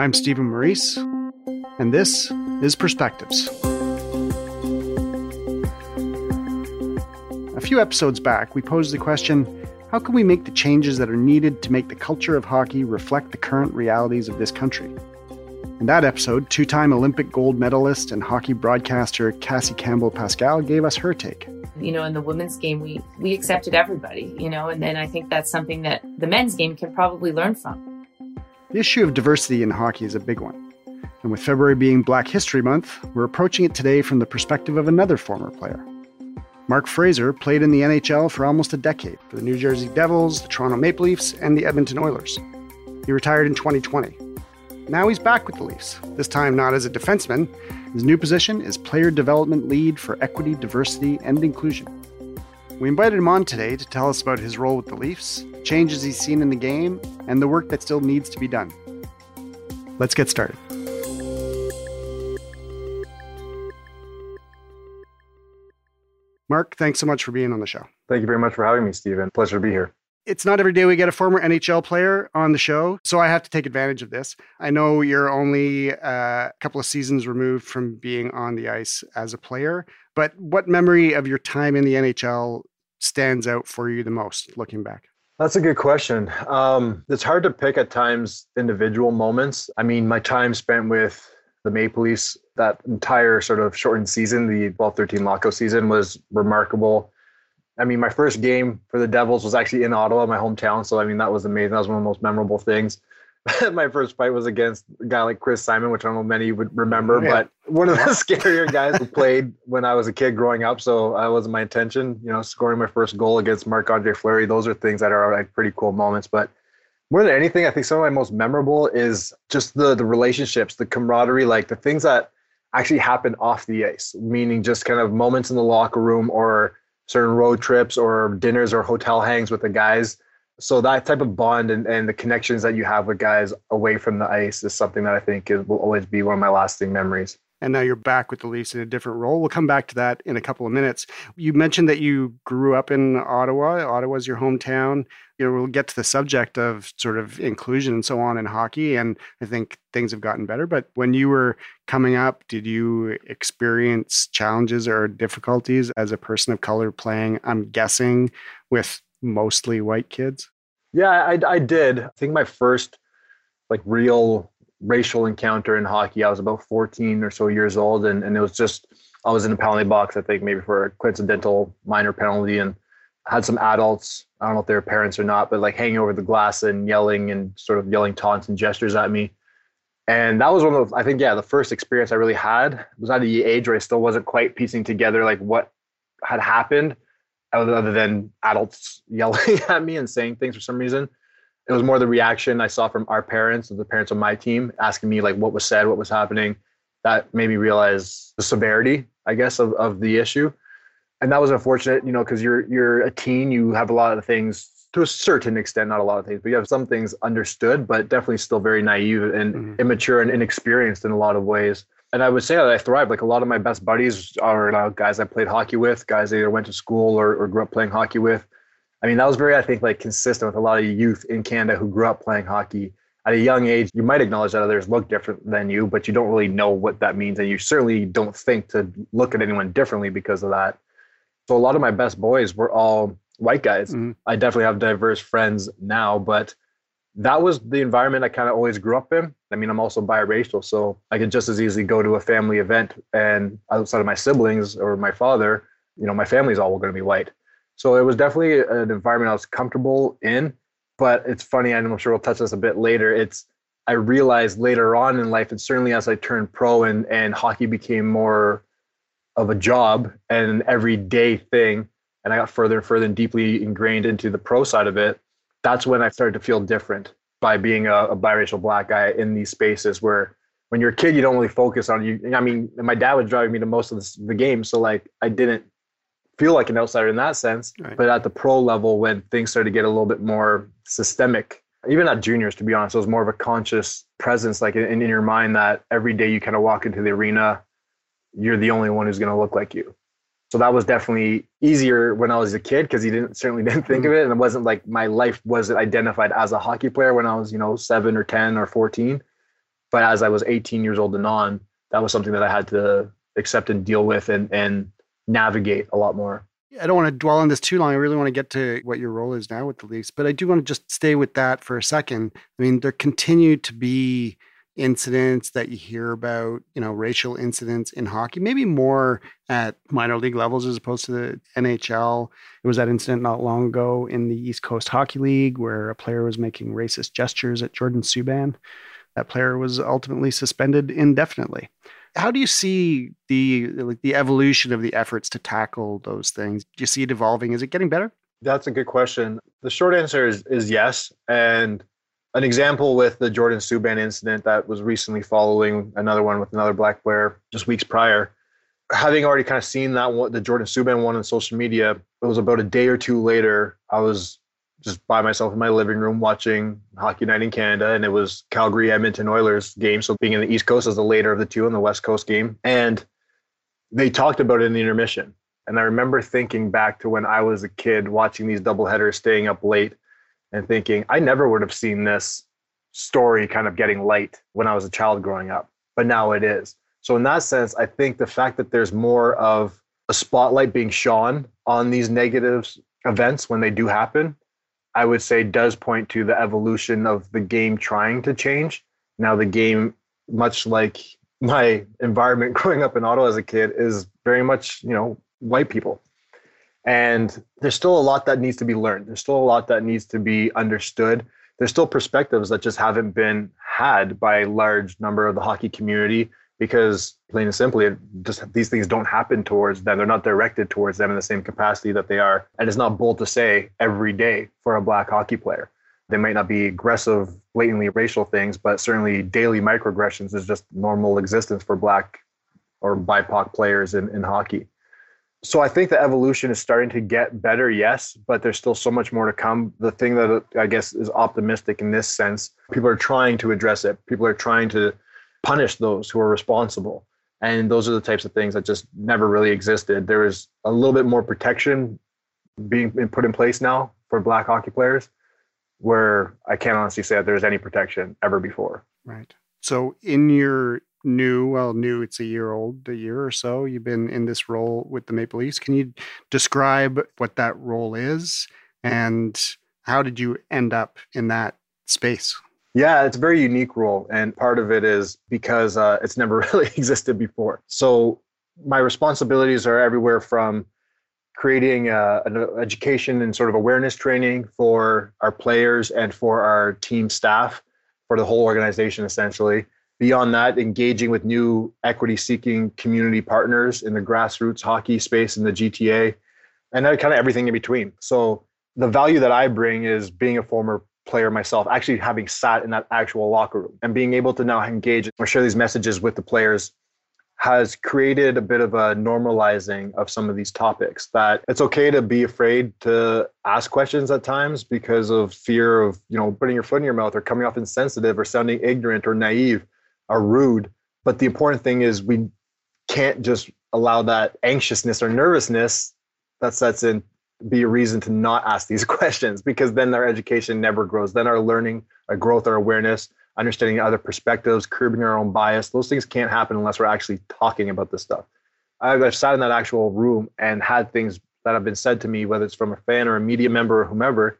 I'm Stephen Maurice, and this is Perspectives. A few episodes back, we posed the question how can we make the changes that are needed to make the culture of hockey reflect the current realities of this country? In that episode, two time Olympic gold medalist and hockey broadcaster Cassie Campbell Pascall gave us her take. You know, in the women's game, we, we accepted everybody, you know, and then I think that's something that the men's game can probably learn from. The issue of diversity in hockey is a big one. And with February being Black History Month, we're approaching it today from the perspective of another former player. Mark Fraser played in the NHL for almost a decade for the New Jersey Devils, the Toronto Maple Leafs, and the Edmonton Oilers. He retired in 2020. Now he's back with the Leafs, this time not as a defenseman. His new position is Player Development Lead for Equity, Diversity, and Inclusion. We invited him on today to tell us about his role with the Leafs, changes he's seen in the game, and the work that still needs to be done. Let's get started. Mark, thanks so much for being on the show. Thank you very much for having me, Stephen. Pleasure to be here it's not every day we get a former NHL player on the show, so I have to take advantage of this. I know you're only uh, a couple of seasons removed from being on the ice as a player, but what memory of your time in the NHL stands out for you the most looking back? That's a good question. Um, it's hard to pick at times individual moments. I mean, my time spent with the Maple Leafs, that entire sort of shortened season, the 12 13 lockout season, was remarkable I mean, my first game for the Devils was actually in Ottawa, my hometown. So, I mean, that was amazing. That was one of the most memorable things. my first fight was against a guy like Chris Simon, which I don't know many would remember, yeah. but one of the scarier guys who played when I was a kid growing up. So that wasn't my intention, you know, scoring my first goal against Marc Andre Fleury. Those are things that are like pretty cool moments. But more than anything, I think some of my most memorable is just the the relationships, the camaraderie, like the things that actually happen off the ice, meaning just kind of moments in the locker room or certain road trips or dinners or hotel hangs with the guys. So that type of bond and, and the connections that you have with guys away from the ice is something that I think is, will always be one of my lasting memories and now you're back with the Leafs in a different role. We'll come back to that in a couple of minutes. You mentioned that you grew up in Ottawa. Ottawa's your hometown. You know, we'll get to the subject of sort of inclusion and so on in hockey, and I think things have gotten better. But when you were coming up, did you experience challenges or difficulties as a person of color playing? I'm guessing with mostly white kids. Yeah, I, I did. I think my first like real racial encounter in hockey. I was about 14 or so years old, and, and it was just I was in a penalty box, I think maybe for a coincidental minor penalty, and had some adults. I don't know if they were parents or not, but like hanging over the glass and yelling and sort of yelling taunts and gestures at me. And that was one of the, I think, yeah, the first experience I really had was at the age where I still wasn't quite piecing together like what had happened, other than adults yelling at me and saying things for some reason it was more the reaction I saw from our parents, and the parents of my team, asking me like what was said, what was happening. That made me realize the severity, I guess, of, of the issue. And that was unfortunate, you know, because you're you're a teen, you have a lot of things to a certain extent, not a lot of things, but you have some things understood, but definitely still very naive and mm-hmm. immature and inexperienced in a lot of ways. And I would say that I thrived. Like a lot of my best buddies are uh, guys I played hockey with, guys I either went to school or, or grew up playing hockey with I mean, that was very, I think, like consistent with a lot of youth in Canada who grew up playing hockey at a young age. You might acknowledge that others look different than you, but you don't really know what that means. And you certainly don't think to look at anyone differently because of that. So a lot of my best boys were all white guys. Mm-hmm. I definitely have diverse friends now, but that was the environment I kind of always grew up in. I mean, I'm also biracial, so I could just as easily go to a family event and outside of my siblings or my father, you know, my family's all going to be white. So it was definitely an environment I was comfortable in. But it's funny, and I'm sure we'll touch this a bit later. It's I realized later on in life, and certainly as I turned pro and and hockey became more of a job and an everyday thing, and I got further and further and deeply ingrained into the pro side of it. That's when I started to feel different by being a, a biracial black guy in these spaces where when you're a kid, you don't really focus on you. I mean, my dad was driving me to most of the, the games, so like I didn't feel like an outsider in that sense. Right. But at the pro level, when things started to get a little bit more systemic, even at juniors, to be honest, it was more of a conscious presence, like in, in your mind that every day you kind of walk into the arena, you're the only one who's going to look like you. So that was definitely easier when I was a kid because he didn't certainly didn't think mm-hmm. of it, and it wasn't like my life wasn't identified as a hockey player when I was you know seven or ten or fourteen. But as I was 18 years old and on, that was something that I had to accept and deal with and, and navigate a lot more. I don't want to dwell on this too long. I really want to get to what your role is now with the Leafs, but I do want to just stay with that for a second. I mean, there continue to be incidents that you hear about, you know, racial incidents in hockey, maybe more at minor league levels as opposed to the NHL. It was that incident not long ago in the East Coast Hockey League where a player was making racist gestures at Jordan Subban. That player was ultimately suspended indefinitely. How do you see the like the evolution of the efforts to tackle those things? Do you see it evolving? Is it getting better? That's a good question. The short answer is is yes. And an example with the Jordan Subban incident that was recently following another one with another black player just weeks prior. Having already kind of seen that one, the Jordan Subban one on social media, it was about a day or two later. I was just by myself in my living room watching Hockey Night in Canada, and it was Calgary Edmonton Oilers game. So being in the East Coast as the later of the two, and the West Coast game, and they talked about it in the intermission. And I remember thinking back to when I was a kid watching these doubleheaders, staying up late, and thinking I never would have seen this story kind of getting light when I was a child growing up, but now it is. So in that sense, I think the fact that there's more of a spotlight being shone on these negative events when they do happen I would say does point to the evolution of the game trying to change. Now, the game, much like my environment growing up in Ottawa as a kid, is very much, you know, white people. And there's still a lot that needs to be learned. There's still a lot that needs to be understood. There's still perspectives that just haven't been had by a large number of the hockey community because plain and simply just these things don't happen towards them they're not directed towards them in the same capacity that they are and it's not bold to say every day for a black hockey player they might not be aggressive blatantly racial things but certainly daily microaggressions is just normal existence for black or bipoc players in, in hockey so i think the evolution is starting to get better yes but there's still so much more to come the thing that i guess is optimistic in this sense people are trying to address it people are trying to punish those who are responsible. And those are the types of things that just never really existed. There is a little bit more protection being put in place now for black hockey players, where I can't honestly say that there's any protection ever before. Right. So in your new, well, new, it's a year old, a year or so, you've been in this role with the Maple Leafs. Can you describe what that role is and how did you end up in that space? Yeah, it's a very unique role. And part of it is because uh, it's never really existed before. So my responsibilities are everywhere from creating uh, an education and sort of awareness training for our players and for our team staff, for the whole organization essentially. Beyond that, engaging with new equity seeking community partners in the grassroots hockey space in the GTA, and kind of everything in between. So the value that I bring is being a former player myself, actually having sat in that actual locker room and being able to now engage or share these messages with the players has created a bit of a normalizing of some of these topics that it's okay to be afraid to ask questions at times because of fear of you know putting your foot in your mouth or coming off insensitive or sounding ignorant or naive or rude but the important thing is we can't just allow that anxiousness or nervousness that sets in be a reason to not ask these questions because then our education never grows. Then our learning, our growth, our awareness, understanding other perspectives, curbing our own bias, those things can't happen unless we're actually talking about this stuff. I've sat in that actual room and had things that have been said to me, whether it's from a fan or a media member or whomever,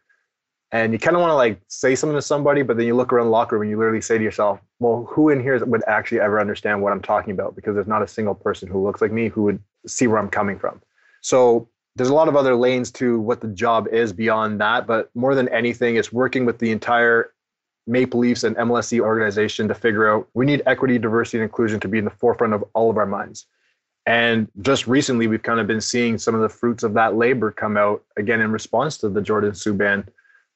and you kind of want to like say something to somebody, but then you look around the locker room and you literally say to yourself, well, who in here would actually ever understand what I'm talking about? Because there's not a single person who looks like me who would see where I'm coming from. So there's a lot of other lanes to what the job is beyond that, but more than anything, it's working with the entire Maple Leafs and MLSE organization to figure out we need equity, diversity, and inclusion to be in the forefront of all of our minds. And just recently, we've kind of been seeing some of the fruits of that labor come out again in response to the Jordan Subban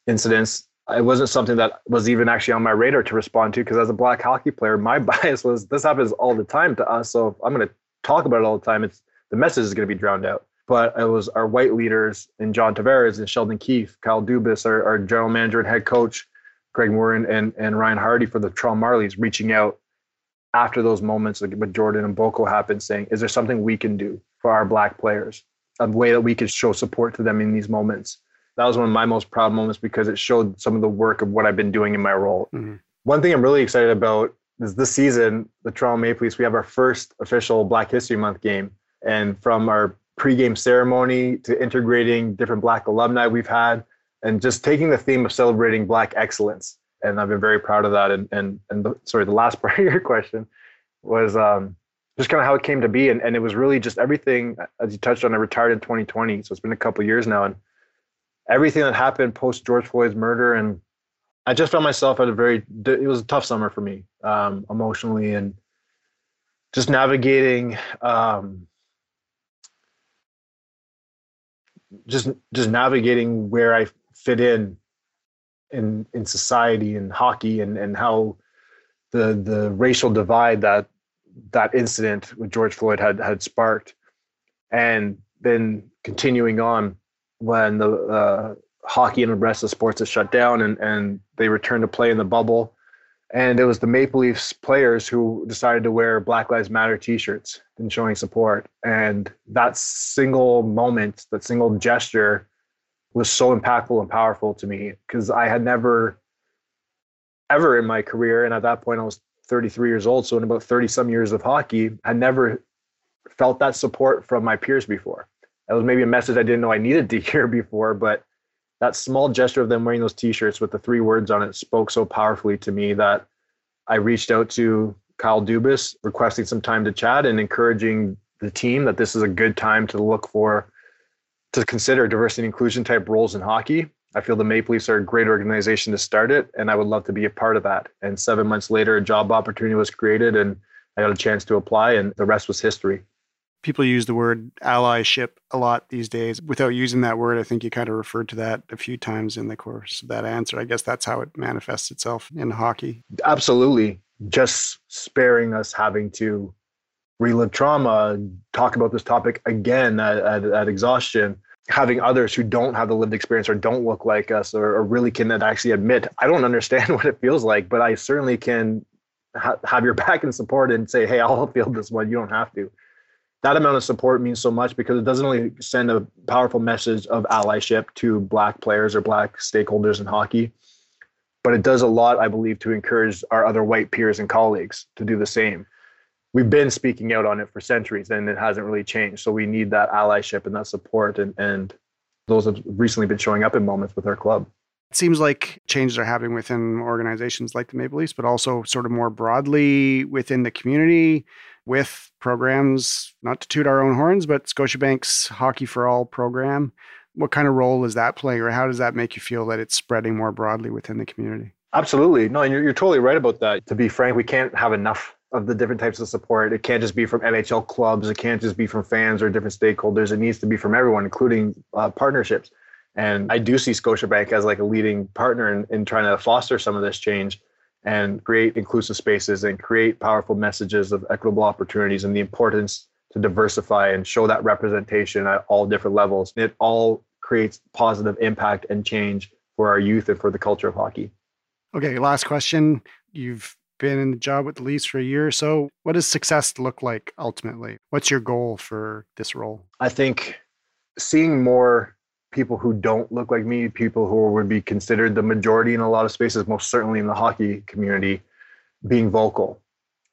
incidents. It wasn't something that was even actually on my radar to respond to because as a black hockey player, my bias was this happens all the time to us. So I'm going to talk about it all the time. It's the message is going to be drowned out but it was our white leaders and John Tavares and Sheldon Keefe, Kyle Dubas, our, our general manager and head coach, Greg Moore and, and Ryan Hardy for the Toronto Marlies reaching out after those moments like with Jordan and Boko happened saying, is there something we can do for our black players? A way that we could show support to them in these moments. That was one of my most proud moments because it showed some of the work of what I've been doing in my role. Mm-hmm. One thing I'm really excited about is this season, the Toronto Maple Leafs, we have our first official Black History Month game. And from our pregame ceremony to integrating different Black alumni we've had, and just taking the theme of celebrating Black excellence. And I've been very proud of that. And and and the, sorry, the last part of your question was um, just kind of how it came to be. And, and it was really just everything, as you touched on, I retired in 2020. So it's been a couple years now. And everything that happened post George Floyd's murder. And I just found myself at a very, it was a tough summer for me um, emotionally and just navigating, um, just, just navigating where I fit in, in, in society and hockey and, and how the, the racial divide that that incident with George Floyd had had sparked, and then continuing on when the uh, hockey and the rest of sports is shut down and and they returned to play in the bubble, and it was the Maple Leafs players who decided to wear Black Lives Matter T-shirts and showing support, and that single moment, that single gesture, was so impactful and powerful to me because I had never ever in my career and at that point I was 33 years old, so in about 30 some years of hockey, I never felt that support from my peers before. That was maybe a message I didn't know I needed to hear before, but that small gesture of them wearing those t-shirts with the three words on it spoke so powerfully to me that I reached out to Kyle Dubas requesting some time to chat and encouraging the team that this is a good time to look for to consider diversity and inclusion type roles in hockey I feel the Maple Leafs are a great organization to start it, and I would love to be a part of that. And seven months later, a job opportunity was created, and I got a chance to apply, and the rest was history. People use the word allyship a lot these days. Without using that word, I think you kind of referred to that a few times in the course of that answer. I guess that's how it manifests itself in hockey. Absolutely. Just sparing us having to relive trauma, talk about this topic again at, at, at exhaustion having others who don't have the lived experience or don't look like us or, or really can actually admit i don't understand what it feels like but i certainly can ha- have your back and support and say hey i'll feel this one you don't have to that amount of support means so much because it doesn't only send a powerful message of allyship to black players or black stakeholders in hockey but it does a lot i believe to encourage our other white peers and colleagues to do the same we've been speaking out on it for centuries and it hasn't really changed. So we need that allyship and that support and and those have recently been showing up in moments with our club. It seems like changes are happening within organizations like the Maple Leafs, but also sort of more broadly within the community with programs, not to toot our own horns, but Scotiabank's Hockey for All program. What kind of role is that playing, or how does that make you feel that it's spreading more broadly within the community? Absolutely. No, and you're, you're totally right about that. To be frank, we can't have enough of the different types of support. It can't just be from NHL clubs. It can't just be from fans or different stakeholders. It needs to be from everyone, including uh, partnerships. And I do see Scotiabank as like a leading partner in, in trying to foster some of this change and create inclusive spaces and create powerful messages of equitable opportunities and the importance to diversify and show that representation at all different levels. It all creates positive impact and change for our youth and for the culture of hockey. Okay, last question. You've been in the job with the Leafs for a year or so. What does success look like ultimately? What's your goal for this role? I think seeing more people who don't look like me, people who would be considered the majority in a lot of spaces, most certainly in the hockey community, being vocal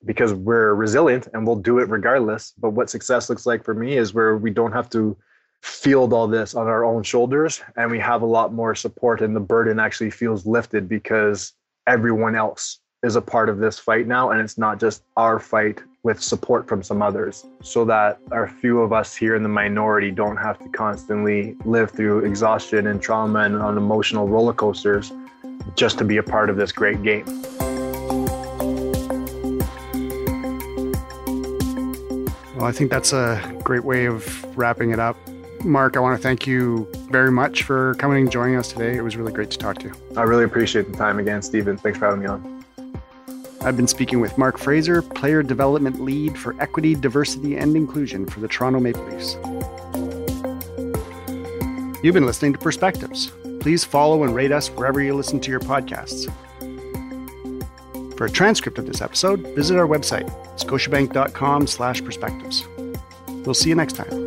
because we're resilient and we'll do it regardless. But what success looks like for me is where we don't have to field all this on our own shoulders and we have a lot more support and the burden actually feels lifted because everyone else is a part of this fight now and it's not just our fight with support from some others so that our few of us here in the minority don't have to constantly live through exhaustion and trauma and on emotional roller coasters just to be a part of this great game. Well, I think that's a great way of wrapping it up. Mark, I want to thank you very much for coming and joining us today. It was really great to talk to you. I really appreciate the time again, Stephen. Thanks for having me on. I've been speaking with Mark Fraser, Player Development Lead for Equity, Diversity, and Inclusion for the Toronto Maple Leafs. You've been listening to Perspectives. Please follow and rate us wherever you listen to your podcasts. For a transcript of this episode, visit our website, scotiabank.com slash perspectives. We'll see you next time.